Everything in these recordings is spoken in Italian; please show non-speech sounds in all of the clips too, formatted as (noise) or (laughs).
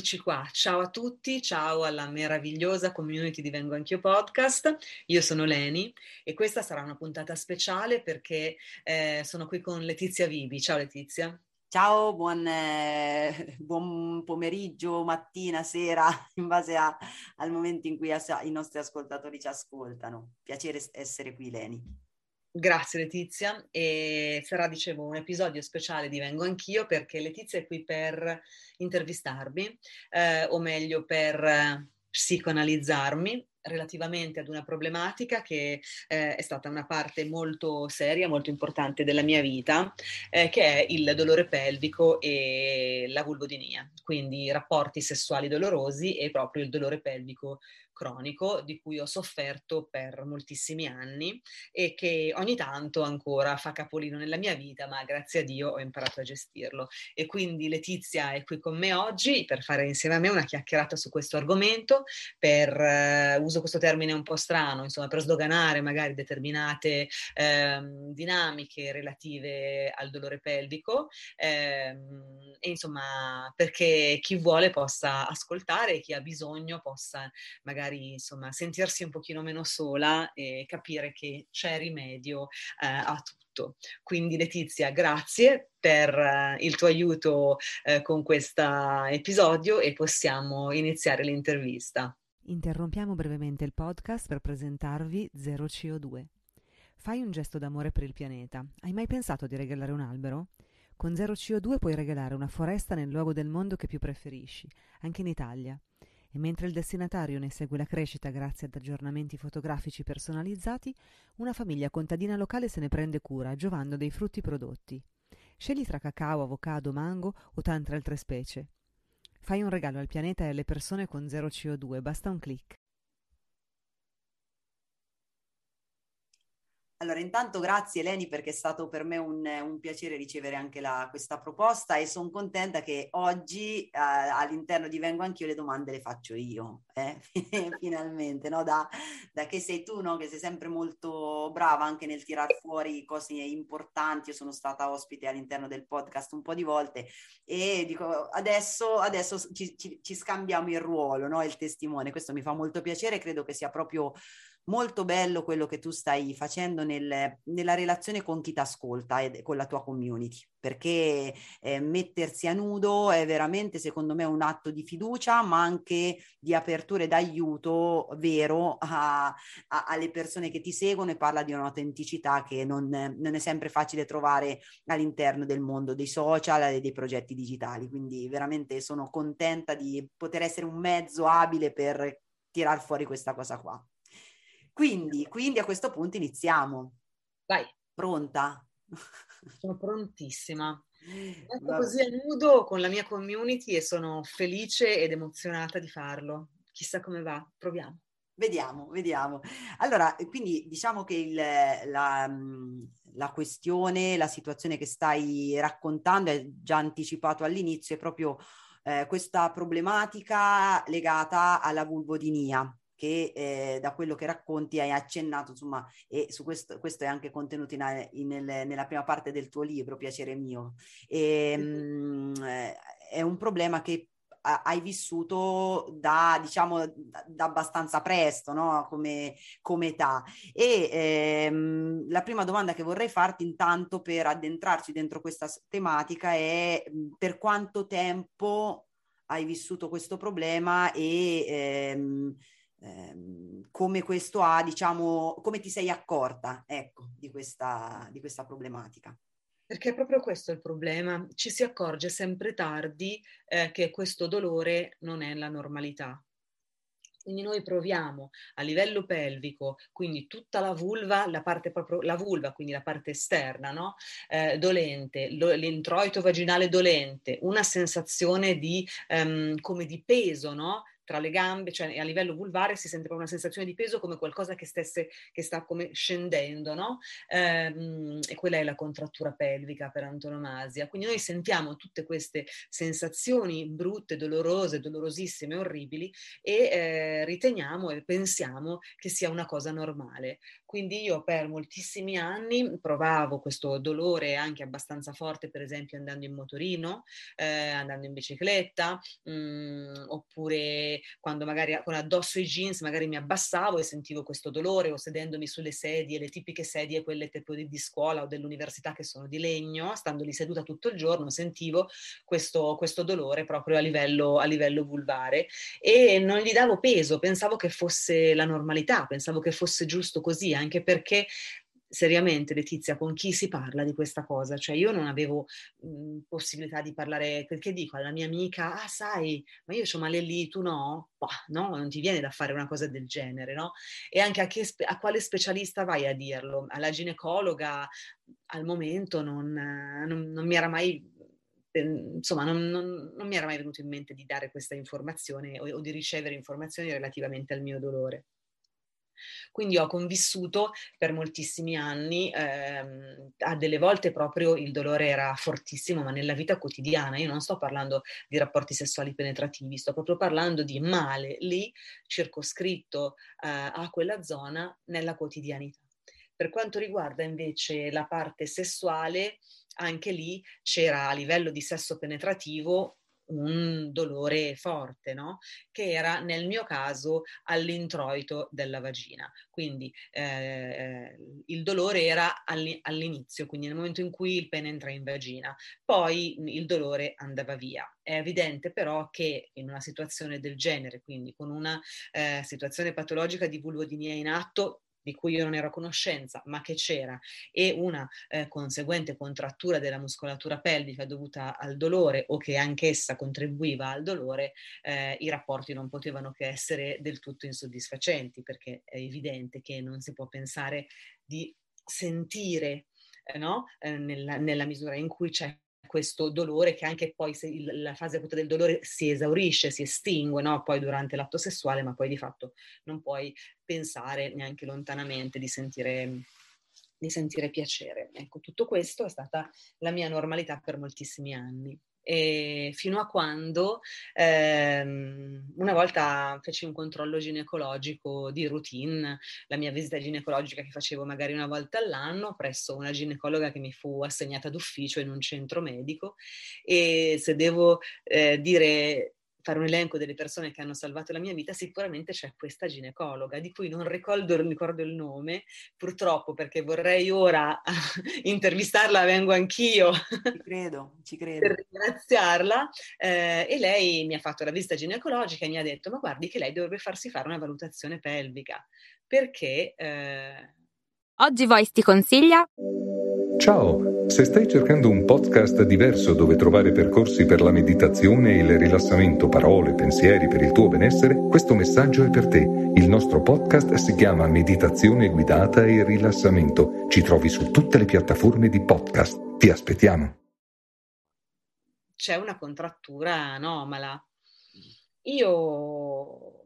Eccoci qua, ciao a tutti, ciao alla meravigliosa community di Vengo Anch'io Podcast. Io sono Leni e questa sarà una puntata speciale perché eh, sono qui con Letizia Vivi. Ciao Letizia. Ciao, buon, eh, buon, pomeriggio, mattina, sera, (laughs) in base a, al momento in cui as- i nostri ascoltatori ci ascoltano. Piacere essere qui, Leni. Grazie Letizia. E sarà, dicevo, un episodio speciale di Vengo Anch'io perché Letizia è qui per intervistarmi, eh, o meglio per eh, psicoanalizzarmi relativamente ad una problematica che eh, è stata una parte molto seria, molto importante della mia vita, eh, che è il dolore pelvico e la vulvodinia, quindi rapporti sessuali dolorosi e proprio il dolore pelvico cronico di cui ho sofferto per moltissimi anni e che ogni tanto ancora fa capolino nella mia vita, ma grazie a Dio ho imparato a gestirlo. E quindi Letizia è qui con me oggi per fare insieme a me una chiacchierata su questo argomento, per, eh, uso questo termine un po' strano, insomma, per sdoganare magari determinate eh, dinamiche relative al dolore pelvico ehm, e insomma perché chi vuole possa ascoltare e chi ha bisogno possa magari magari insomma sentirsi un pochino meno sola e capire che c'è rimedio eh, a tutto. Quindi Letizia, grazie per eh, il tuo aiuto eh, con questo episodio e possiamo iniziare l'intervista. Interrompiamo brevemente il podcast per presentarvi Zero CO2. Fai un gesto d'amore per il pianeta. Hai mai pensato di regalare un albero? Con Zero CO2 puoi regalare una foresta nel luogo del mondo che più preferisci, anche in Italia e mentre il destinatario ne segue la crescita grazie ad aggiornamenti fotografici personalizzati, una famiglia contadina locale se ne prende cura, giovando dei frutti prodotti. Scegli tra cacao, avocado, mango o tante altre specie. Fai un regalo al pianeta e alle persone con zero CO2, basta un clic. Allora, intanto grazie Eleni perché è stato per me un, un piacere ricevere anche la, questa proposta e sono contenta che oggi eh, all'interno di Vengo Anch'io le domande le faccio io, eh? (laughs) finalmente, no? da, da, che sei tu, no? che sei sempre molto brava anche nel tirar fuori cose importanti, io sono stata ospite all'interno del podcast un po' di volte e dico adesso, adesso ci, ci, ci scambiamo il ruolo, no? il testimone, questo mi fa molto piacere, credo che sia proprio molto bello quello che tu stai facendo nel, nella relazione con chi ti ascolta e con la tua community, perché eh, mettersi a nudo è veramente, secondo me, un atto di fiducia, ma anche di apertura e d'aiuto vero a, a, alle persone che ti seguono e parla di un'autenticità che non, non, è sempre facile trovare all'interno del mondo dei social e dei progetti digitali. Quindi veramente sono contenta di poter essere un mezzo abile per tirar fuori questa cosa qua. Quindi, quindi a questo punto iniziamo. Vai. Pronta? Sono prontissima. Ecco così a nudo con la mia community e sono felice ed emozionata di farlo. Chissà come va, proviamo. Vediamo, vediamo. Allora, quindi diciamo che il, la, la, questione, la situazione che stai raccontando, è già anticipato all'inizio, è proprio eh, questa problematica legata alla vulvodinia che eh, da quello che racconti hai accennato, insomma, e su questo, questo è anche contenuto in, in, nel, nella prima parte del tuo libro, Piacere mio. E, mh, mm, eh, è un problema che hai vissuto da, diciamo, da abbastanza presto, no? come, come età. E ehm, la prima domanda che vorrei farti intanto per addentrarci dentro questa tematica è per quanto tempo hai vissuto questo problema e ehm, ehm, come questo ha, diciamo, come ti sei accorta, ecco, di questa, di questa problematica. Perché è proprio questo il problema, ci si accorge sempre tardi eh, che questo dolore non è la normalità. Quindi noi proviamo a livello pelvico, quindi tutta la vulva, la parte proprio, la vulva, quindi la parte esterna, no? eh, dolente, lo, l'introito vaginale dolente, una sensazione di, um, come di peso, no? Tra le gambe, cioè a livello vulvare si sente proprio una sensazione di peso come qualcosa che, stesse, che sta come scendendo, no? Ehm, e quella è la contrattura pelvica per antonomasia. Quindi noi sentiamo tutte queste sensazioni brutte, dolorose, dolorosissime, orribili e eh, riteniamo e pensiamo che sia una cosa normale. Quindi io per moltissimi anni provavo questo dolore anche abbastanza forte, per esempio andando in motorino, eh, andando in bicicletta, mh, mm, oppure quando magari con addosso i jeans magari mi abbassavo e sentivo questo dolore o sedendomi sulle sedie, le tipiche sedie, quelle tipo di, di scuola o dell'università che sono di legno, stando lì seduta tutto il giorno, sentivo questo, questo dolore proprio a livello, a livello vulvare. E non gli davo peso, pensavo che fosse la normalità, pensavo che fosse giusto così anche perché seriamente Letizia con chi si parla di questa cosa? Cioè io non avevo mh, possibilità di parlare, perché dico alla mia amica, ah sai, ma io ho male lì, tu no? Bah, no, non ti viene da fare una cosa del genere, no? E anche a, che, a quale specialista vai a dirlo? Alla ginecologa al momento non, non, non mi era mai insomma, non, non, non, mi era mai venuto in mente di dare questa informazione o, o di ricevere informazioni relativamente al mio dolore. Quindi ho convissuto per moltissimi anni, ehm, a delle volte proprio il dolore era fortissimo, ma nella vita quotidiana, io non sto parlando di rapporti sessuali penetrativi, sto proprio parlando di male lì circoscritto eh, a quella zona nella quotidianità. Per quanto riguarda invece la parte sessuale, anche lì c'era a livello di sesso penetrativo un dolore forte, no? che era nel mio caso all'introito della vagina. Quindi eh, il dolore era all'inizio, quindi nel momento in cui il pene entra in vagina, poi il dolore andava via. È evidente però che in una situazione del genere, quindi con una eh, situazione patologica di vulvodinia in atto, di cui io non ero a conoscenza, ma che c'era, e una eh, conseguente contrattura della muscolatura pelvica dovuta al dolore o che anch'essa contribuiva al dolore, eh, i rapporti non potevano che essere del tutto insoddisfacenti, perché è evidente che non si può pensare di sentire eh, no? Eh, nella, nella misura in cui c'è questo dolore che anche poi il, la fase acuta del dolore si esaurisce, si estingue no? poi durante l'atto sessuale, ma poi di fatto non puoi pensare neanche lontanamente di sentire, di sentire piacere. Ecco, tutto questo è stata la mia normalità per moltissimi anni e fino a quando ehm, una volta feci un controllo ginecologico di routine, la mia visita ginecologica che facevo magari una volta all'anno presso una ginecologa che mi fu assegnata d'ufficio in un centro medico e se devo eh, dire fare un elenco delle persone che hanno salvato la mia vita, sicuramente c'è questa ginecologa, di cui non ricordo, ricordo il nome, purtroppo perché vorrei ora (laughs) intervistarla, vengo anch'io. Ci credo, ci (laughs) credo. Per ringraziarla. Eh, e lei mi ha fatto la visita ginecologica e mi ha detto, ma guardi che lei dovrebbe farsi fare una valutazione pelvica, perché... Eh... Oggi Voice ti consiglia... Ciao, se stai cercando un podcast diverso dove trovare percorsi per la meditazione e il rilassamento, parole, pensieri per il tuo benessere, questo messaggio è per te. Il nostro podcast si chiama Meditazione guidata e rilassamento. Ci trovi su tutte le piattaforme di podcast. Ti aspettiamo. C'è una contrattura anomala. Io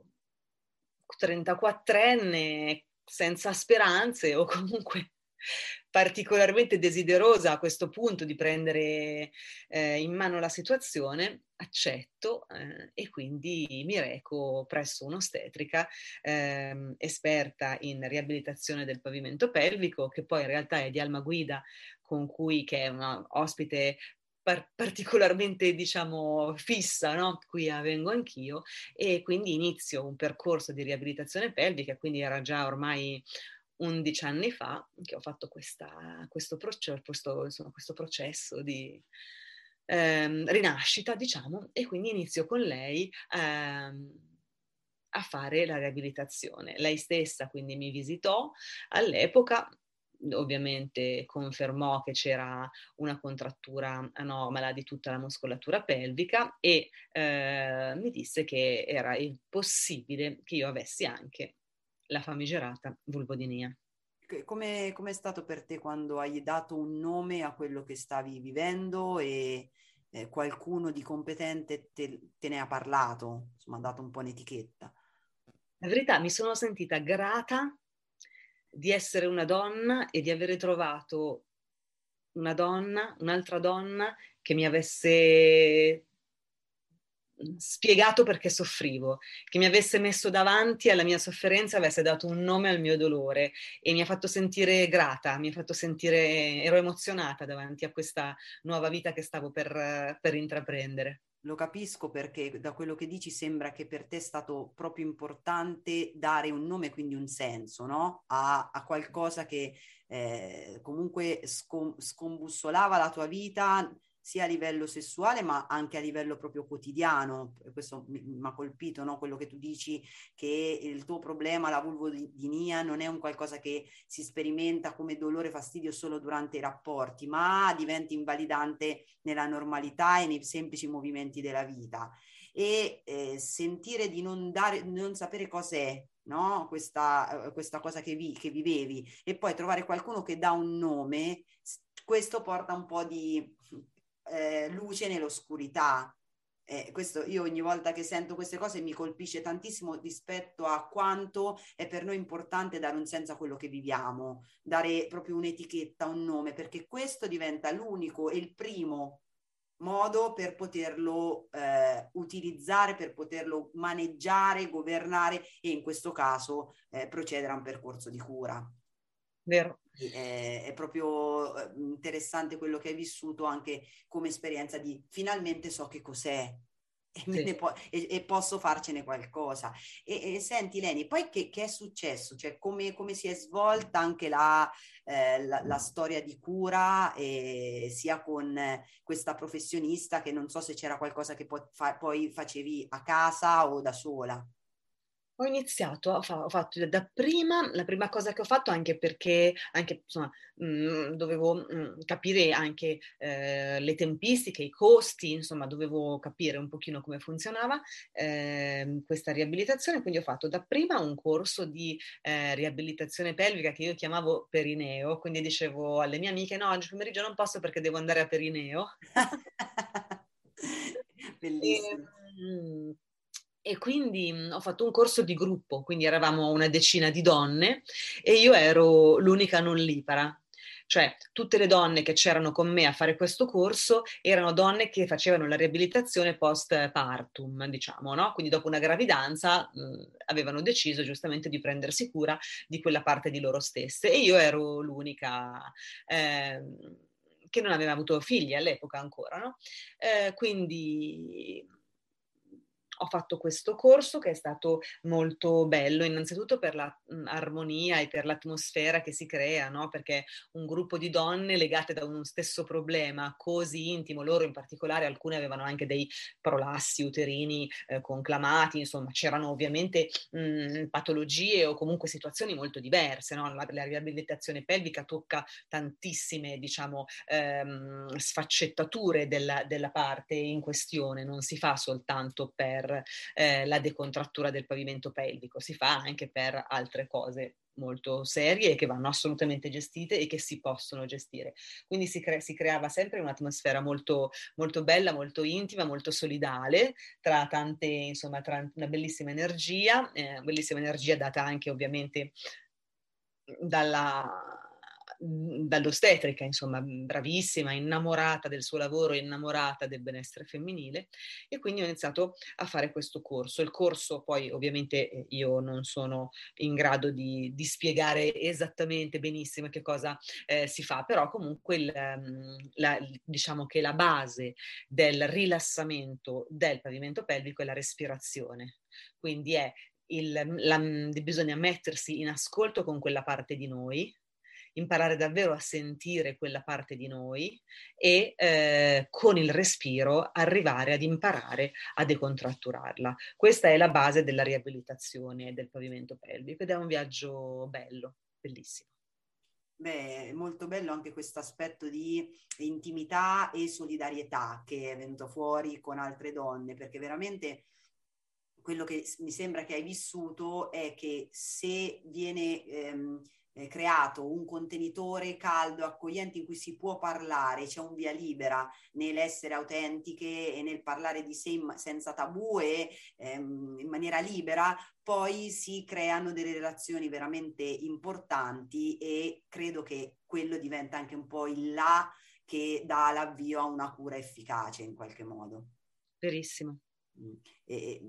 34enne senza speranze o comunque particolarmente desiderosa a questo punto di prendere eh, in mano la situazione, accetto eh, e quindi mi reco presso un'ostetrica eh, esperta in riabilitazione del pavimento pelvico, che poi in realtà è di Alma Guida, con cui che è una ospite par- particolarmente diciamo fissa, no? qui vengo anch'io e quindi inizio un percorso di riabilitazione pelvica, quindi era già ormai 11 anni fa che ho fatto questa, questo, processo, questo, insomma, questo processo di ehm, rinascita, diciamo, e quindi inizio con lei ehm, a fare la riabilitazione. Lei stessa quindi mi visitò all'epoca, ovviamente confermò che c'era una contrattura anomala di tutta la muscolatura pelvica e eh, mi disse che era possibile che io avessi anche la famigerata vulvodinia. Come, è stato per te quando hai dato un nome a quello che stavi vivendo e, eh, qualcuno di competente te, te, ne ha parlato, insomma ha dato un po' un'etichetta. La verità, mi sono sentita grata di essere una donna e di avere trovato una donna, un'altra donna che mi avesse spiegato perché soffrivo, che mi avesse messo davanti alla mia sofferenza, avesse dato un nome al mio dolore e mi ha fatto sentire grata, mi ha fatto sentire, ero emozionata davanti a questa nuova vita che stavo per, per intraprendere. Lo capisco perché da quello che dici sembra che per te è stato proprio importante dare un nome, quindi un senso, no? a, a qualcosa che eh, comunque scom- scombussolava la tua vita sia a livello sessuale ma anche a livello proprio quotidiano. Questo mi ha colpito, no? quello che tu dici, che il tuo problema, la vulvodinia, non è un qualcosa che si sperimenta come dolore, fastidio solo durante i rapporti, ma diventa invalidante nella normalità e nei semplici movimenti della vita. E eh, sentire di non, dare, non sapere cos'è, no? questa, questa cosa che, vi, che vivevi, e poi trovare qualcuno che dà un nome, questo porta un po' di eh, luce nell'oscurità. Eh, questo io ogni volta che sento queste cose mi colpisce tantissimo rispetto a quanto è per noi importante dare un senso a quello che viviamo, dare proprio un'etichetta, un nome, perché questo diventa l'unico e il primo modo per poterlo eh, utilizzare, per poterlo maneggiare, governare e in questo caso eh, procedere a un percorso di cura. Vero. È, è, proprio eh, interessante quello che hai vissuto anche come esperienza di finalmente so che cos'è e, sì. po- e, e posso farcene qualcosa. E, e, senti Leni, poi che, che è successo? Cioè come, come, si è svolta anche la, eh, la, la storia di cura sia con questa professionista che non so se c'era qualcosa che po- fa- poi facevi a casa o da sola? Ho iniziato, ho, fa- ho fatto da prima, la prima cosa che ho fatto anche perché anche, insomma, mh, mm, dovevo mh, mm, capire anche eh, le tempistiche, i costi, insomma, dovevo capire un pochino come funzionava eh, questa riabilitazione, quindi ho fatto da prima un corso di eh, riabilitazione pelvica che io chiamavo Perineo, quindi dicevo alle mie amiche no, oggi pomeriggio non posso perché devo andare a Perineo. (laughs) Bellissimo. E, mh, e quindi mh, ho fatto un corso di gruppo, quindi eravamo una decina di donne e io ero l'unica non lipara. Cioè, tutte le donne che c'erano con me a fare questo corso erano donne che facevano la riabilitazione post partum, diciamo, no? Quindi dopo una gravidanza mh, avevano deciso giustamente di prendersi cura di quella parte di loro stesse e io ero l'unica eh, che non aveva avuto figli all'epoca ancora, no? Eh, quindi ho fatto questo corso che è stato molto bello, innanzitutto per l'armonia e per l'atmosfera che si crea, no? perché un gruppo di donne legate da uno stesso problema così intimo, loro in particolare, alcune avevano anche dei prolassi uterini eh, conclamati, insomma c'erano ovviamente mh, patologie o comunque situazioni molto diverse, no? la, la, riabilitazione pelvica tocca tantissime diciamo ehm, sfaccettature della, della parte in questione, non si fa soltanto per eh, la decontrattura del pavimento pelvico, si fa anche per altre cose molto serie che vanno assolutamente gestite e che si possono gestire. Quindi si, cre- si creava sempre un'atmosfera molto, molto bella, molto intima, molto solidale, tra tante, insomma, tra una bellissima energia, eh, bellissima energia data anche ovviamente dalla dall'ostetrica, insomma, mhmm, bravissima, innamorata del suo lavoro, innamorata del benessere femminile e quindi ho iniziato a fare questo corso. Il corso poi ovviamente eh, io non sono in grado di, di spiegare esattamente benissimo che cosa eh, si fa, però comunque il, mhmm, la, diciamo che la base del rilassamento del pavimento pelvico è la respirazione. Quindi è il, la, bisogna mettersi in ascolto con quella parte di noi imparare davvero a sentire quella parte di noi e eh, con il respiro arrivare ad imparare a decontratturarla. Questa è la base della riabilitazione del pavimento pelvico ed è un viaggio bello, bellissimo. Beh, molto bello anche questo aspetto di intimità e solidarietà che è venuto fuori con altre donne, perché veramente quello che mi sembra che hai vissuto è che se viene ehm, eh, creato un contenitore caldo, accogliente in cui si può parlare, c'è un via libera nell'essere autentiche e nel parlare di sé senza tabù e ehm, in maniera libera, poi si creano delle relazioni veramente importanti e credo che quello diventa anche un po' il là che dà l'avvio a una cura efficace in qualche modo. Verissimo. E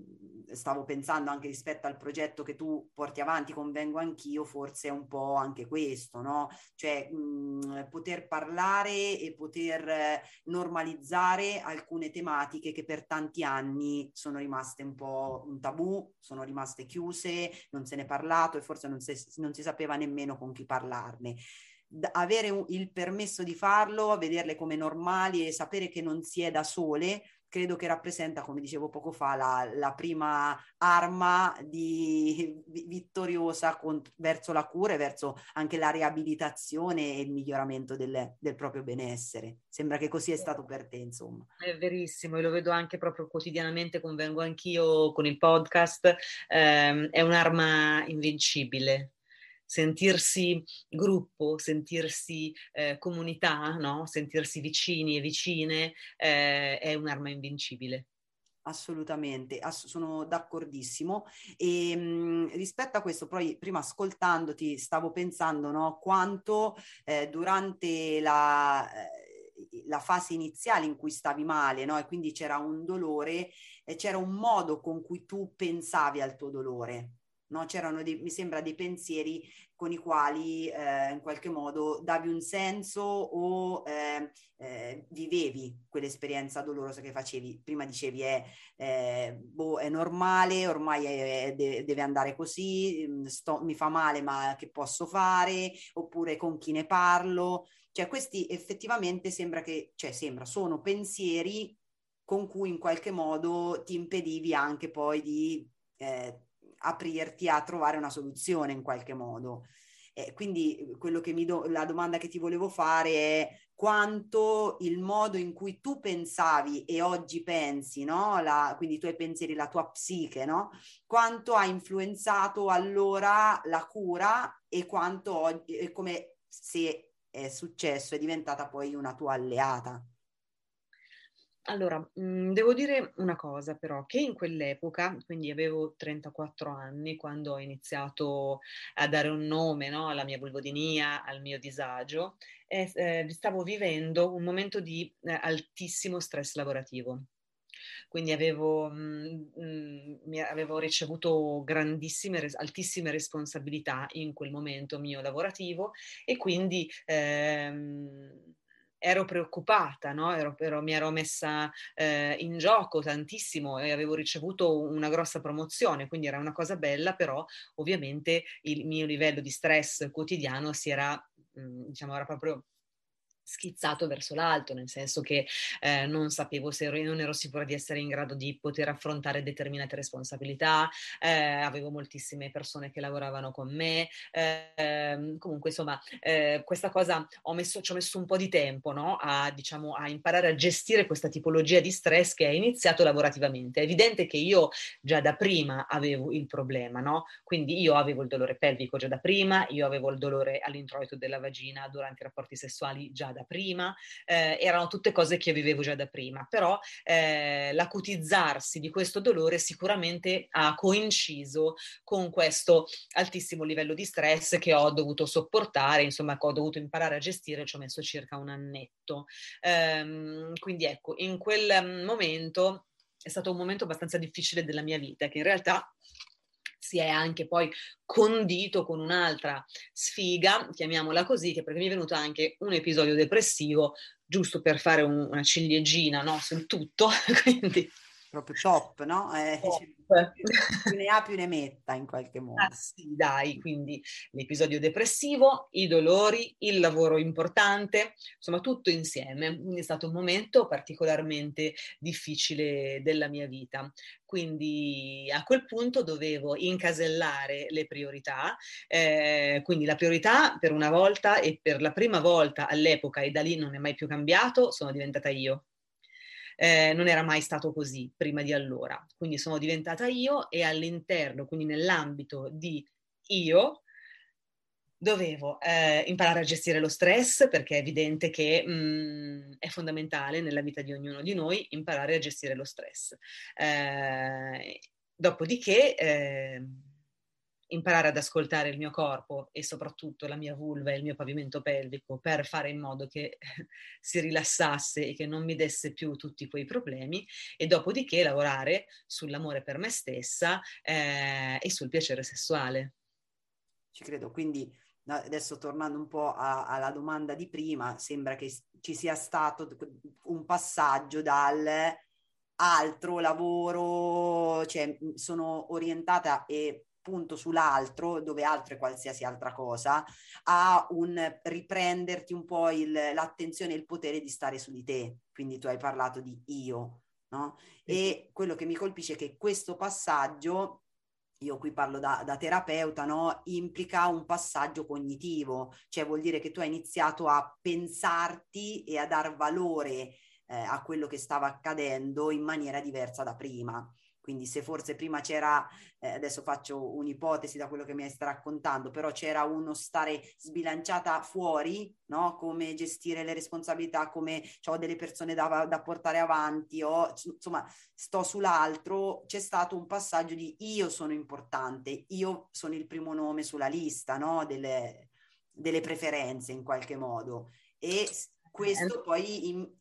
stavo pensando anche rispetto al progetto che tu porti avanti con Vengo Anch'io, forse è un po' anche questo, no? Cioè mh, poter parlare e poter eh, normalizzare alcune tematiche che per tanti anni sono rimaste un po' un tabù, sono rimaste chiuse, non se ne è parlato e forse non, se, non si sapeva nemmeno con chi parlarne avere il permesso di farlo, vederle come normali e sapere che non si è da sole, credo che rappresenta, come dicevo poco fa, la, la prima arma di, vittoriosa cont- verso la cura e verso anche la riabilitazione e il miglioramento del, del, proprio benessere. Sembra che così è stato per te, insomma. È verissimo, e lo vedo anche proprio quotidianamente, convengo anch'io con il podcast, ehm, è un'arma invincibile sentirsi gruppo, sentirsi eh, comunità, no? sentirsi vicini e vicine eh, è un'arma invincibile. Assolutamente, ass- sono d'accordissimo. E ehm, mh, rispetto a questo, poi prima ascoltandoti stavo pensando no, quanto eh, durante la, eh, la, fase iniziale in cui stavi male, no, e quindi c'era un dolore, eh, c'era un modo con cui tu pensavi al tuo dolore. No? C'erano, dei, mi sembra, dei pensieri con i quali eh, in qualche modo davi un senso o eh, eh, vivevi quell'esperienza dolorosa che facevi. Prima dicevi è, eh, boh, è normale, ormai è, de- deve andare così, mm, sto, mi fa male ma che posso fare? Oppure con chi ne parlo? Cioè questi effettivamente sembra che, cioè sembra, sono pensieri con cui in qualche modo ti impedivi anche poi di eh, aprirti a trovare una soluzione in qualche modo. Eh, quindi do, la domanda che ti volevo fare è quanto il modo in cui tu pensavi e oggi pensi, no? La, quindi i tuoi pensieri, la tua psiche, no? Quanto ha influenzato allora la cura e quanto oggi, come se è successo, è diventata poi una tua alleata. Allora, mh, mhmm, devo dire una cosa però, che in quell'epoca, quindi avevo 34 anni quando ho iniziato a dare un nome no, alla mia vulvodinia, al mio disagio, e eh, stavo vivendo un momento di eh, altissimo stress lavorativo. Quindi avevo, mh, mhmm, mh, avevo ricevuto grandissime, altissime responsabilità in quel momento mio lavorativo e quindi... Ehm, ero preoccupata, no? ero, ero, mi ero messa eh, in gioco tantissimo e avevo ricevuto una grossa promozione, quindi era una cosa bella, però ovviamente il mio livello di stress quotidiano si era, mm, diciamo, era proprio schizzato verso l'alto, nel senso che eh, non sapevo se ero, non ero sicura di essere in grado di poter affrontare determinate responsabilità, eh, avevo moltissime persone che lavoravano con me, eh, comunque insomma eh, questa cosa messo, ci ho messo un po' di tempo no? a, diciamo, a imparare a gestire questa tipologia di stress che è iniziato lavorativamente. È evidente che io già da prima avevo il problema, no? quindi io avevo il dolore pelvico già da prima, io avevo il dolore all'introito della vagina durante i rapporti sessuali già da prima, eh, erano tutte cose che io vivevo già da prima, però eh, l'acutizzarsi di questo dolore sicuramente ha coinciso con questo altissimo livello di stress che ho dovuto sopportare, insomma che ho dovuto imparare a gestire, ci ho messo circa un annetto. Ehm, quindi ecco, in quel momento è stato un momento abbastanza difficile della mia vita, che in realtà si è anche poi condito con un'altra sfiga, chiamiamola così, che perché mi è venuto anche un episodio depressivo, giusto per fare un, una ciliegina no, sul tutto, (laughs) quindi proprio top, no? Eh, top. Più ne ha più ne metta in qualche modo. Ah sì, dai, quindi l'episodio depressivo, i dolori, il lavoro importante, insomma tutto insieme. Quindi è stato un momento particolarmente difficile della mia vita. Quindi a quel punto dovevo incasellare le priorità, eh, quindi la priorità per una volta e per la prima volta all'epoca e da lì non è mai più cambiato, sono diventata io eh, non era mai stato così prima di allora. Quindi sono diventata io e all'interno, quindi nell'ambito di io, dovevo eh, imparare a gestire lo stress perché è evidente che mh, mm, è fondamentale nella vita di ognuno di noi imparare a gestire lo stress. Eh, dopodiché eh, imparare ad ascoltare il mio corpo e soprattutto la mia vulva e il mio pavimento pelvico per fare in modo che (laughs) si rilassasse e che non mi desse più tutti quei problemi e dopodiché lavorare sull'amore per me stessa eh, e sul piacere sessuale. Ci credo, quindi adesso tornando un po' a, alla domanda di prima, sembra che ci sia stato un passaggio dal altro lavoro, cioè sono orientata e punto sull'altro, dove altro è qualsiasi altra cosa, a un riprenderti un po' il, l'attenzione e il potere di stare su di te. Quindi tu hai parlato di io, no? E quello che mi colpisce è che questo passaggio io qui parlo da, da, terapeuta, no? implica un passaggio cognitivo, cioè vuol dire che tu hai iniziato a pensarti e a dar valore eh, a quello che stava accadendo in maniera diversa da prima. Quindi se forse prima c'era, eh, adesso faccio un'ipotesi da quello che mi stai raccontando, però c'era uno stare sbilanciata fuori, no? Come gestire le responsabilità, come ho delle persone da, da portare avanti, o insomma sto sull'altro, c'è stato un passaggio di io sono importante, io sono il primo nome sulla lista, no? Delle, delle preferenze in qualche modo. E questo poi in,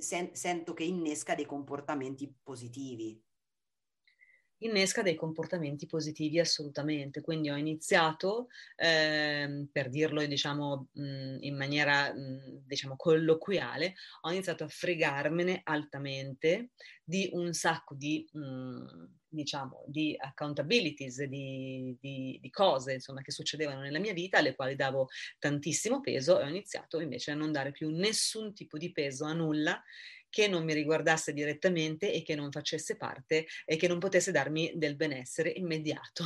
sen, sento che innesca dei comportamenti positivi innesca dei comportamenti positivi assolutamente. Quindi ho iniziato, eh, per dirlo diciamo mh, in maniera mh, diciamo colloquiale, ho iniziato a fregarmene altamente di un sacco di mh, diciamo di accountabilities, di, di, di, cose insomma che succedevano nella mia vita alle quali davo tantissimo peso e ho iniziato invece a non dare più nessun tipo di peso a nulla che non mi riguardasse direttamente e che non facesse parte e che non potesse darmi del benessere immediato.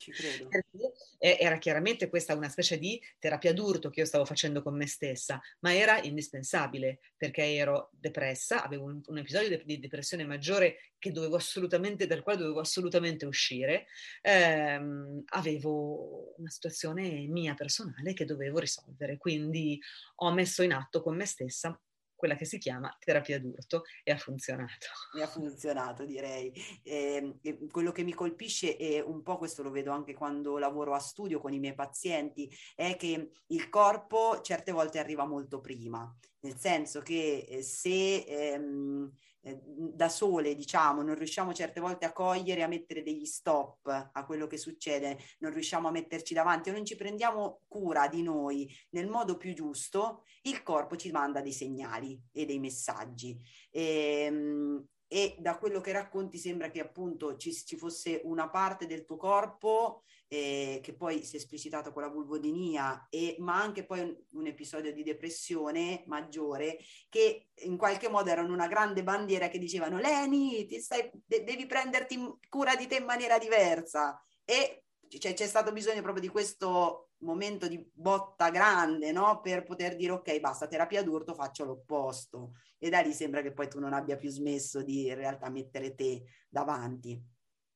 Ci credo. (laughs) era chiaramente questa una specie di terapia d'urto che io stavo facendo con me stessa, ma era indispensabile perché ero depressa, avevo un, un episodio di depressione maggiore dal quale dovevo assolutamente uscire, ehm, avevo una situazione mia personale che dovevo risolvere, quindi ho messo in atto con me stessa quella che si chiama terapia d'urto e ha funzionato. E ha funzionato direi. Eh, quello che mi colpisce e un po' questo lo vedo anche quando lavoro a studio con i miei pazienti è che il corpo certe volte arriva molto prima, nel senso che eh, se... Ehm, eh, da sole, diciamo, non riusciamo certe volte a cogliere, a mettere degli stop a quello che succede, non riusciamo a metterci davanti o non ci prendiamo cura di noi nel modo più giusto, il corpo ci manda dei segnali e dei messaggi. E, ehm, e da quello che racconti sembra che appunto ci, ci fosse una parte del tuo corpo eh, che poi si è esplicitato con la vulvodinia, e, ma anche poi un, un, episodio di depressione maggiore che in qualche modo erano una grande bandiera che dicevano Leni, stai, de- devi prenderti cura di te in maniera diversa e cioè, c'è stato bisogno proprio di questo momento di botta grande, no? Per poter dire ok, basta, terapia d'urto, faccio l'opposto. E da lì sembra che poi tu non abbia più smesso di in realtà mettere te davanti.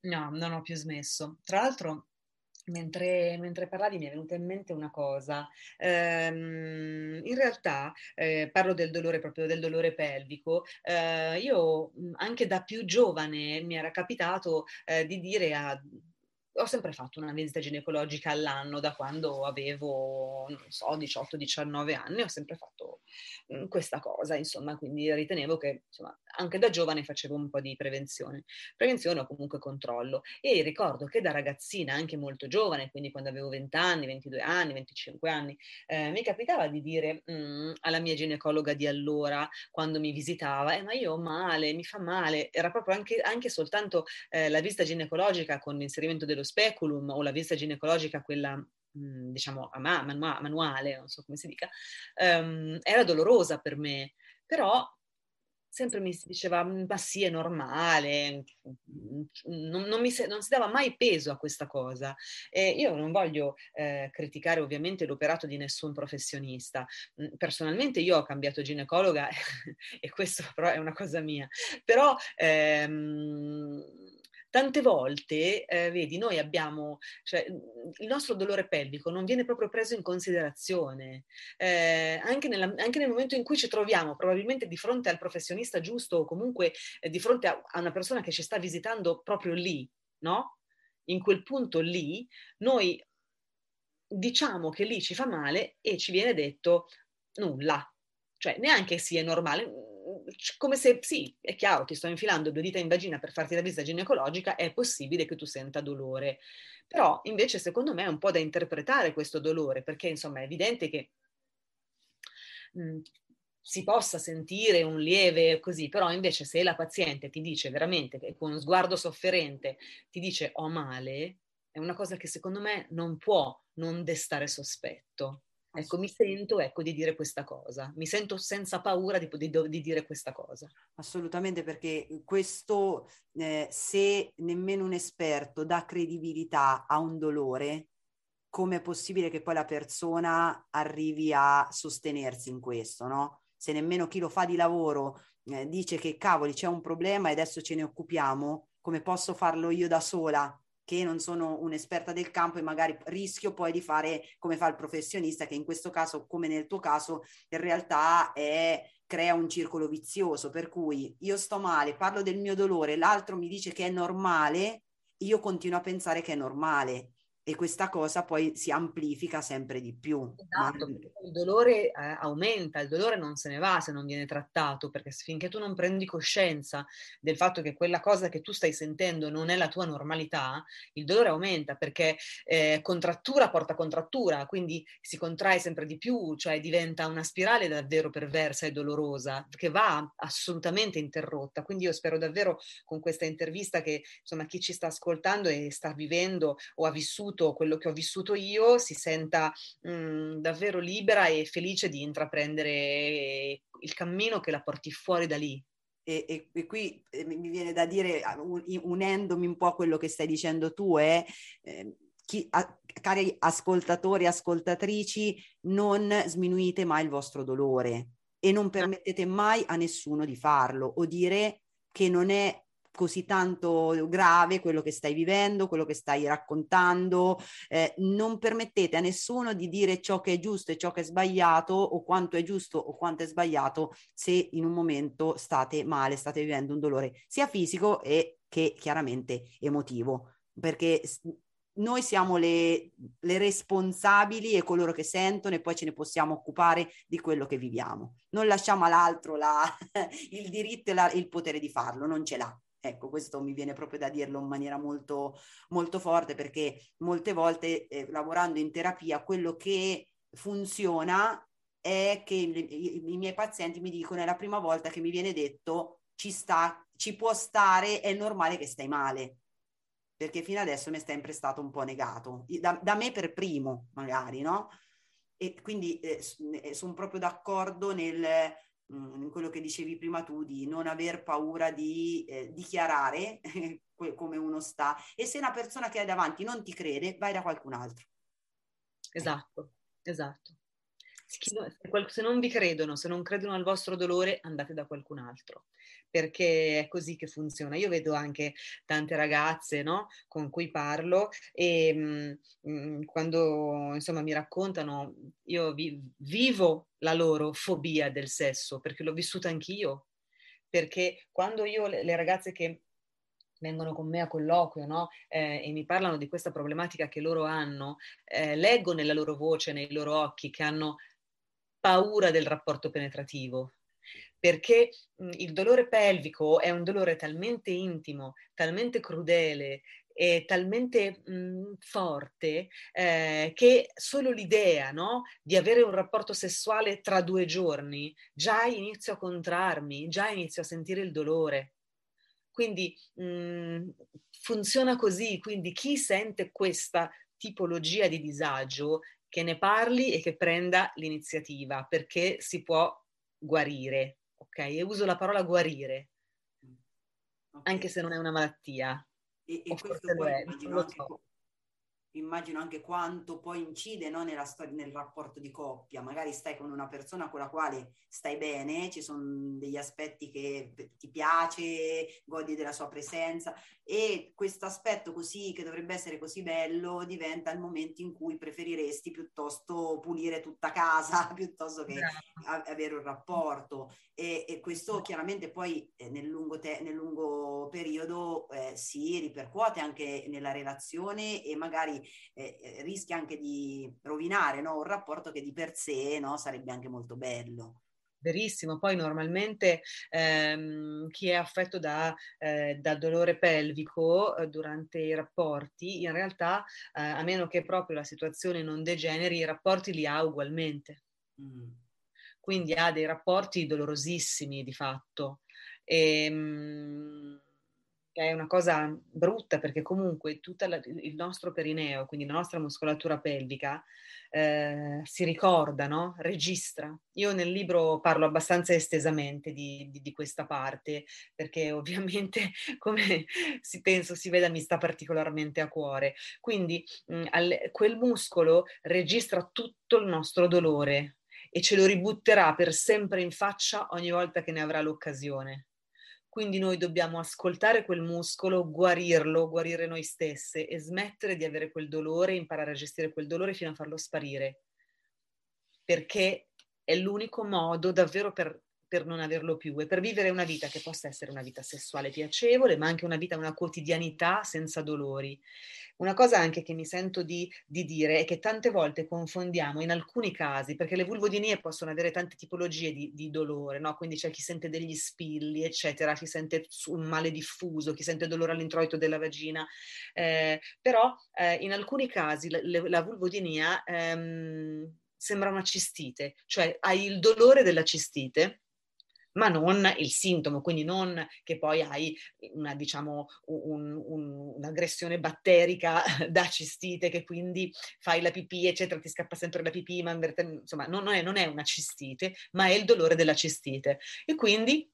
No, non ho più smesso. Tra l'altro, Mentre, mentre, parlavi mi è venuta in mente una cosa. Ehm, in realtà eh, parlo del dolore proprio del dolore pelvico. Eh, io anche da più giovane mi era capitato eh, di dire a ho sempre fatto una visita ginecologica all'anno da quando avevo, non so, 18-19 anni, ho sempre fatto mh, questa cosa, insomma, quindi ritenevo che insomma, anche da giovane facevo un po' di prevenzione, prevenzione o comunque controllo. E ricordo che da ragazzina, anche molto giovane, quindi quando avevo 20 anni, 22 anni, 25 anni, eh, mi capitava di dire mh, alla mia ginecologa di allora, quando mi visitava, eh, ma io ho male, mi fa male, era proprio anche, anche soltanto eh, la visita ginecologica con l'inserimento dello speculum o la visita ginecologica, quella mhmm, diciamo manuale, non so come si dica, um, era dolorosa per me, però sempre mi si diceva, mhmm, ma sì, è normale, mhmm, non, non, mi, non si dava mai peso a questa cosa. E io non voglio eh, criticare ovviamente l'operato di nessun professionista. Personalmente io ho cambiato ginecologa (laughs) e questo però è una cosa mia, però ehm, tante volte, eh, vedi, noi abbiamo, cioè, il nostro dolore pelvico non viene proprio preso in considerazione, eh, anche, nella, anche, nel momento in cui ci troviamo probabilmente di fronte al professionista giusto o comunque eh, di fronte a, a una persona che ci sta visitando proprio lì, no? In quel punto lì, noi diciamo che lì ci fa male e ci viene detto nulla, cioè neanche sì è normale, come se sì, è chiaro, ti sto infilando due dita in vagina per farti la visita ginecologica, è possibile che tu senta dolore. Però invece secondo me è un po' da interpretare questo dolore, perché insomma è evidente che mh, mm, si possa sentire un lieve così, però invece se la paziente ti dice veramente, con uno sguardo sofferente, ti dice ho male, è una cosa che secondo me non può non destare sospetto. Ecco, mi sento ecco, di dire questa cosa, mi sento senza paura di, di, di dire questa cosa. Assolutamente, perché questo, eh, se nemmeno un esperto dà credibilità a un dolore, come è possibile che poi la persona arrivi a sostenersi in questo, no? Se nemmeno chi lo fa di lavoro eh, dice che cavoli c'è un problema e adesso ce ne occupiamo, come posso farlo io da sola? Che non sono un'esperta del campo e magari rischio poi di fare come fa il professionista che in questo caso come nel tuo caso in realtà è, crea un circolo vizioso. Per cui io sto male, parlo del mio dolore, l'altro mi dice che è normale, io continuo a pensare che è normale e questa cosa poi si amplifica sempre di più. Esatto, il dolore eh, aumenta, il dolore non se ne va se non viene trattato, perché finché tu non prendi coscienza del fatto che quella cosa che tu stai sentendo non è la tua normalità, il dolore aumenta perché eh, contrattura porta contrattura, quindi si contrae sempre di più, cioè diventa una spirale davvero perversa e dolorosa che va assolutamente interrotta. Quindi io spero davvero con questa intervista che insomma chi ci sta ascoltando e sta vivendo o ha vissuto vissuto quello che ho vissuto io si senta mh, mhmm, davvero libera e felice di intraprendere il cammino che la porti fuori da lì. E, e, e, qui eh, mi viene da dire, unendomi un po' a quello che stai dicendo tu, è eh, chi, a, cari ascoltatori e ascoltatrici, non sminuite mai il vostro dolore e non permettete mai a nessuno di farlo o dire che non è così tanto grave quello che stai vivendo, quello che stai raccontando, eh, non permettete a nessuno di dire ciò che è giusto e ciò che è sbagliato o quanto è giusto o quanto è sbagliato se in un momento state male, state vivendo un dolore sia fisico e che chiaramente emotivo, perché noi siamo le, le, responsabili e coloro che sentono e poi ce ne possiamo occupare di quello che viviamo. Non lasciamo all'altro la, (laughs) il diritto e la, il potere di farlo, non ce l'ha. Ecco, questo mi viene proprio da dirlo in maniera molto, molto forte perché molte volte eh, lavorando in terapia quello che funziona è che i, i, miei pazienti mi dicono è la prima volta che mi viene detto ci sta, ci può stare, è normale che stai male. Perché fino adesso mi è sempre stato un po' negato, da, da me per primo magari, no? E quindi eh, sono proprio d'accordo nel in quello che dicevi prima tu, di non aver paura di eh, dichiarare (laughs) come uno sta e se una persona che hai davanti non ti crede, vai da qualcun altro. Esatto, esatto. Se non vi credono, se non credono al vostro dolore, andate da qualcun altro, perché è così che funziona. Io vedo anche tante ragazze no, con cui parlo e mh, mm, mm, quando insomma mi raccontano, io vi, vivo la loro fobia del sesso, perché l'ho vissuta anch'io, perché quando io le, le ragazze che vengono con me a colloquio no? eh, e mi parlano di questa problematica che loro hanno, eh, leggo nella loro voce, nei loro occhi che hanno paura del rapporto penetrativo, perché il dolore pelvico è un dolore talmente intimo, talmente crudele e talmente mh, forte eh, che solo l'idea no, di avere un rapporto sessuale tra due giorni già inizio a contrarmi, già inizio a sentire il dolore. Quindi mh, funziona così, quindi chi sente questa tipologia di disagio che ne parli e che prenda l'iniziativa perché si può guarire, ok? E uso la parola guarire, okay. anche se non è una malattia. E, e questo poi, è, immagino, so. Immagino anche quanto poi incide no, nella storia, nel rapporto di coppia. Magari stai con una persona con la quale stai bene, ci sono degli aspetti che ti piace, godi della sua presenza e questo aspetto così che dovrebbe essere così bello diventa il momento in cui preferiresti piuttosto pulire tutta casa (laughs) piuttosto che a- avere un rapporto. E, e questo chiaramente poi eh, nel, lungo te- nel lungo periodo eh, si ripercuote anche nella relazione e magari eh, rischia anche di rovinare no? un rapporto che di per sé no? sarebbe anche molto bello. Verissimo, poi normalmente ehm, chi è affetto da, eh, da dolore pelvico eh, durante i rapporti, in realtà, eh, a meno che proprio la situazione non degeneri, i rapporti li ha ugualmente. Mm. Quindi ha dei rapporti dolorosissimi di fatto. E, ehm, mh, è una cosa brutta perché comunque tutto il nostro perineo, quindi la nostra muscolatura pelvica, eh, si ricorda, no? registra. Io nel libro parlo abbastanza estesamente di, di, di questa parte perché (laughs) ovviamente, come si penso si veda, mi sta particolarmente a cuore. Quindi mh, al, quel muscolo registra tutto il nostro dolore e ce lo ributterà per sempre in faccia ogni volta che ne avrà l'occasione. Quindi noi dobbiamo ascoltare quel muscolo, guarirlo, guarire noi stesse e smettere di avere quel dolore, imparare a gestire quel dolore fino a farlo sparire. Perché è l'unico modo davvero per per non averlo più e per vivere una vita che possa essere una vita sessuale piacevole, ma anche una vita, una quotidianità senza dolori. Una cosa anche che mi sento di, di dire è che tante volte confondiamo in alcuni casi, perché le vulvodinie possono avere tante tipologie di, di dolore, no? quindi c'è chi sente degli spilli, eccetera, chi sente un male diffuso, chi sente dolore all'introito della vagina, eh, però eh, in alcuni casi la, la vulvodinia ehm, sembra una cistite, cioè hai il dolore della cistite, ma non il sintomo, quindi non che poi hai una, diciamo, un, un, un'aggressione batterica (laughs) da cistite, che quindi fai la pipì, eccetera, ti scappa sempre la pipì, ma insomma non è, non è una cistite, ma è il dolore della cistite. E quindi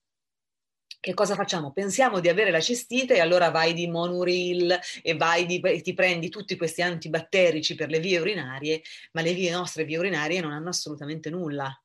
che cosa facciamo? Pensiamo di avere la cistite e allora vai di monuril e vai di, ti prendi tutti questi antibatterici per le vie urinarie, ma le vie, nostre vie urinarie non hanno assolutamente nulla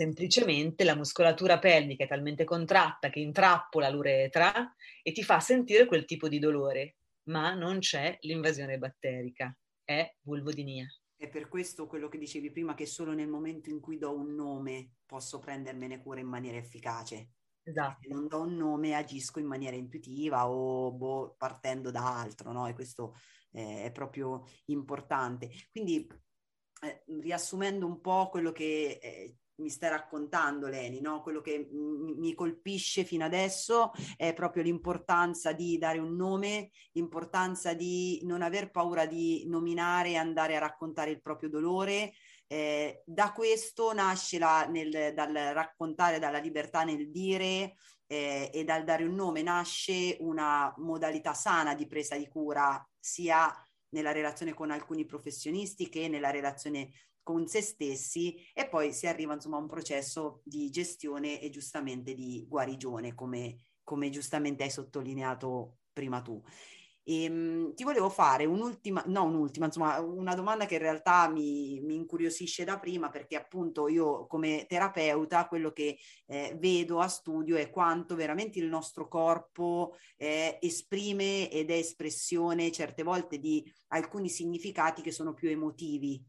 semplicemente la muscolatura pelvica è talmente contratta che intrappola l'uretra e ti fa sentire quel tipo di dolore, ma non c'è l'invasione batterica, è vulvodinia. È per questo quello che dicevi prima, che solo nel momento in cui do un nome posso prendermene cura in maniera efficace. Esatto. Se non do un nome agisco in maniera intuitiva o boh, partendo da altro, no? E questo eh, è proprio importante. Quindi, eh, riassumendo un po' quello che eh, mi stai raccontando, Leni, no? quello che m- mi colpisce fino adesso è proprio l'importanza di dare un nome, l'importanza di non aver paura di nominare e andare a raccontare il proprio dolore. Eh, da questo nasce la, nel, dal raccontare, dalla libertà nel dire eh, e dal dare un nome, nasce una modalità sana di presa di cura sia nella relazione con alcuni professionisti che nella relazione con se stessi e poi si arriva insomma a un processo di gestione e giustamente di guarigione come, come giustamente hai sottolineato prima tu. E, ehm, ti volevo fare un'ultima, no un'ultima, insomma una domanda che in realtà mi, mi incuriosisce da prima perché appunto io come terapeuta quello che eh, vedo a studio è quanto veramente il nostro corpo eh, esprime ed è espressione certe volte di alcuni significati che sono più emotivi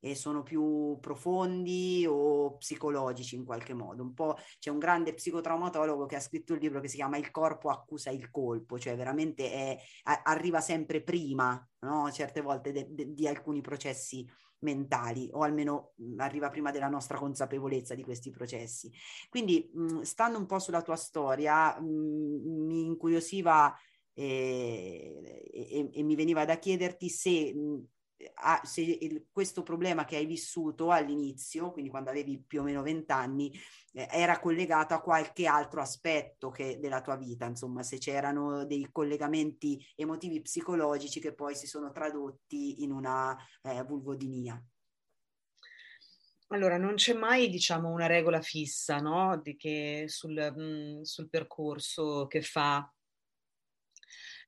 e sono più profondi o psicologici in qualche modo. Un po' c'è un grande psicotraumatologo che ha scritto un libro che si chiama Il corpo accusa il colpo, cioè veramente è, a, arriva sempre prima, no? certe volte de, de, di alcuni processi mentali o almeno arriva prima della nostra consapevolezza di questi processi. Quindi mh, stando un po' sulla tua storia, mh, mi incuriosiva e, e, e, mi veniva da chiederti se mh, a, se il, questo problema che hai vissuto all'inizio, quindi quando avevi più o meno vent'anni, eh, era collegato a qualche altro aspetto che, della tua vita, insomma, se c'erano dei collegamenti emotivi psicologici che poi si sono tradotti in una eh, vulvodinia. Allora, non c'è mai, diciamo, una regola fissa, no? Che sul, mh, sul percorso che fa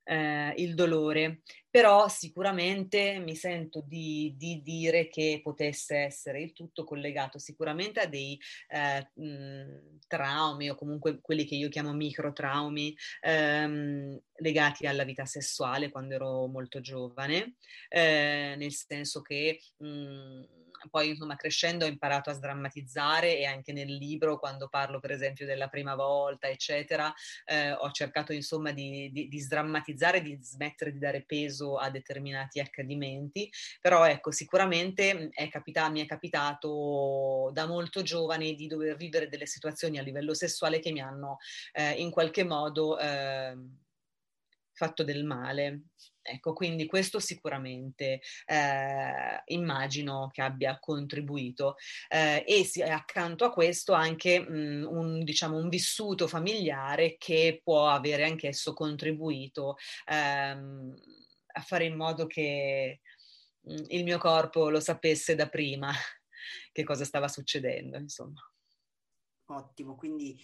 eh, il dolore, però sicuramente mi sento di, di, dire che potesse essere il tutto collegato sicuramente a dei eh, mh, traumi o comunque quelli che io chiamo microtraumi ehm, legati alla vita sessuale quando ero molto giovane, eh, nel senso che... Mh, poi insomma crescendo ho imparato a sdrammatizzare e anche nel libro quando parlo per esempio della prima volta eccetera eh, ho cercato insomma di, di, di sdrammatizzare, di smettere di dare peso a determinati accadimenti, però ecco sicuramente è capita- mi è capitato da molto giovane di dover vivere delle situazioni a livello sessuale che mi hanno eh, in qualche modo eh, fatto del male. Ecco, quindi questo sicuramente eh, immagino che abbia contribuito eh, e si, accanto a questo anche mh, un, diciamo, un vissuto familiare che può avere anch'esso contribuito ehm, a fare in modo che il mio corpo lo sapesse da prima (laughs) che cosa stava succedendo, insomma. Ottimo, quindi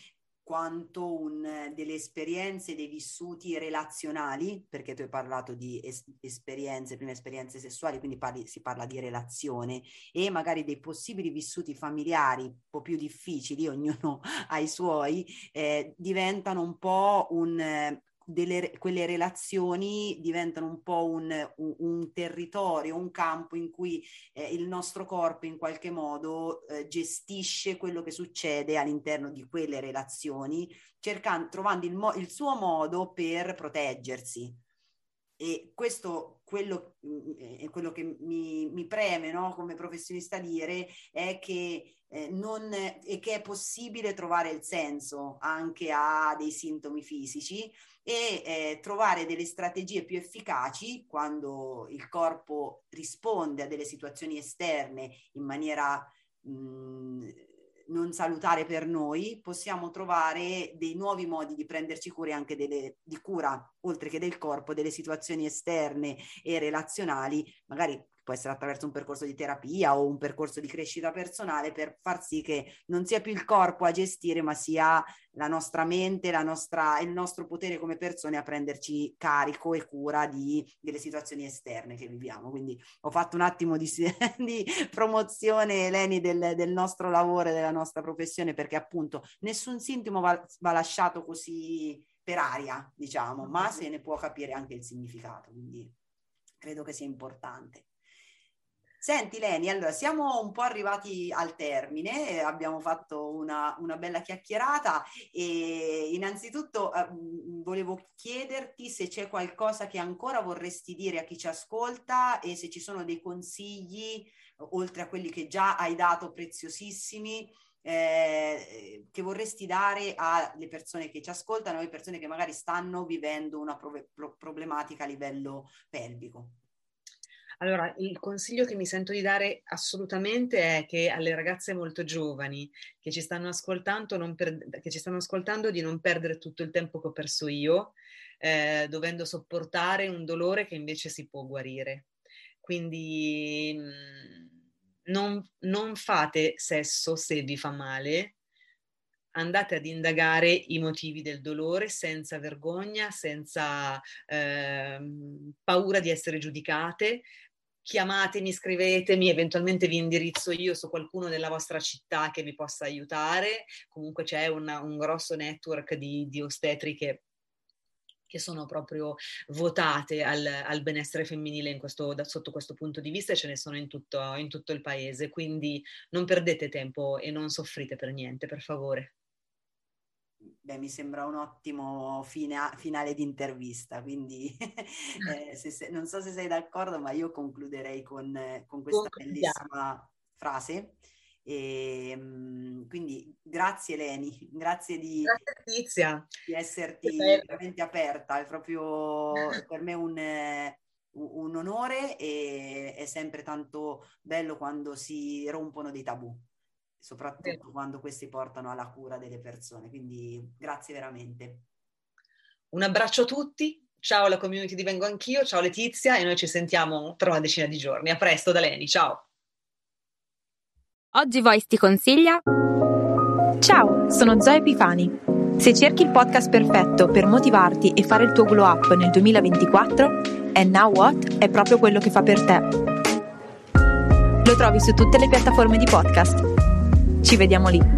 quanto un, delle esperienze, dei vissuti relazionali, perché tu hai parlato di es- esperienze, prime esperienze sessuali, quindi parli, si parla di relazione, e magari dei possibili vissuti familiari un po' più difficili, ognuno (laughs) ha i suoi, eh, diventano un po' un, delle, quelle relazioni diventano un po' un, un, un territorio, un campo in cui eh, il nostro corpo in qualche modo eh, gestisce quello che succede all'interno di quelle relazioni, cercando, trovando il, mo- il suo modo per proteggersi. E questo, quello, mm, quello che mi, mi preme no, come professionista dire è che eh, non, e che è possibile trovare il senso anche a dei sintomi fisici e eh, trovare delle strategie più efficaci quando il corpo risponde a delle situazioni esterne in maniera mh, non salutare per noi, possiamo trovare dei nuovi modi di prenderci cura anche delle, di cura, oltre che del corpo, delle situazioni esterne e relazionali, magari può essere attraverso un percorso di terapia o un percorso di crescita personale per far sì che non sia più il corpo a gestire, ma sia la nostra mente, la nostra, il nostro potere come persone a prenderci carico e cura di, delle situazioni esterne che viviamo. Quindi ho fatto un attimo di, (laughs) di promozione, Leni, del, del, nostro lavoro e della nostra professione, perché appunto nessun sintomo va, va lasciato così per aria, diciamo, ma se ne può capire anche il significato. Quindi credo che sia importante. Senti Leni, allora siamo un po' arrivati al termine, eh, abbiamo fatto una, una, bella chiacchierata e innanzitutto eh, volevo chiederti se c'è qualcosa che ancora vorresti dire a chi ci ascolta e se ci sono dei consigli, oltre a quelli che già hai dato preziosissimi, eh, che vorresti dare alle persone che ci ascoltano, alle persone che magari stanno vivendo una pro- problematica a livello pelvico. Allora, il consiglio che mi sento di dare assolutamente è che alle ragazze molto giovani che ci stanno ascoltando, per, ci stanno ascoltando di non perdere tutto il tempo che ho perso io, eh, dovendo sopportare un dolore che invece si può guarire. Quindi mm, non, non fate sesso se vi fa male, andate ad indagare i motivi del dolore senza vergogna, senza eh, paura di essere giudicate, chiamatemi, scrivetemi, eventualmente vi indirizzo io su qualcuno della vostra città che vi possa aiutare. Comunque c'è una, un grosso network di, di ostetriche che sono proprio votate al, al benessere femminile questo, da, sotto questo punto di vista e ce ne sono in tutto, in tutto il paese. Quindi non perdete tempo e non soffrite per niente, per favore. Beh, mi sembra un ottimo fine, finale di intervista, quindi (laughs) eh, (laughs) se, se, non so se sei d'accordo, ma io concluderei con, con questa bellissima frase. E, ehm, quindi grazie Leni, grazie di, grazie, di esserti veramente aperta, è proprio (laughs) per me un, un onore e è sempre tanto bello quando si rompono dei tabù soprattutto sì. quando questi portano alla cura delle persone. Quindi grazie veramente. Un abbraccio a tutti, ciao alla community di Vengo Anch'io, ciao Letizia e noi ci sentiamo tra una decina di giorni. A presto da Leni, ciao. Oggi Voice ti consiglia. Ciao, sono Zoe Epifani Se cerchi il podcast perfetto per motivarti e fare il tuo glow up nel 2024, And Now What è proprio quello che fa per te. Lo trovi su tutte le piattaforme di podcast. Ci vediamo lì.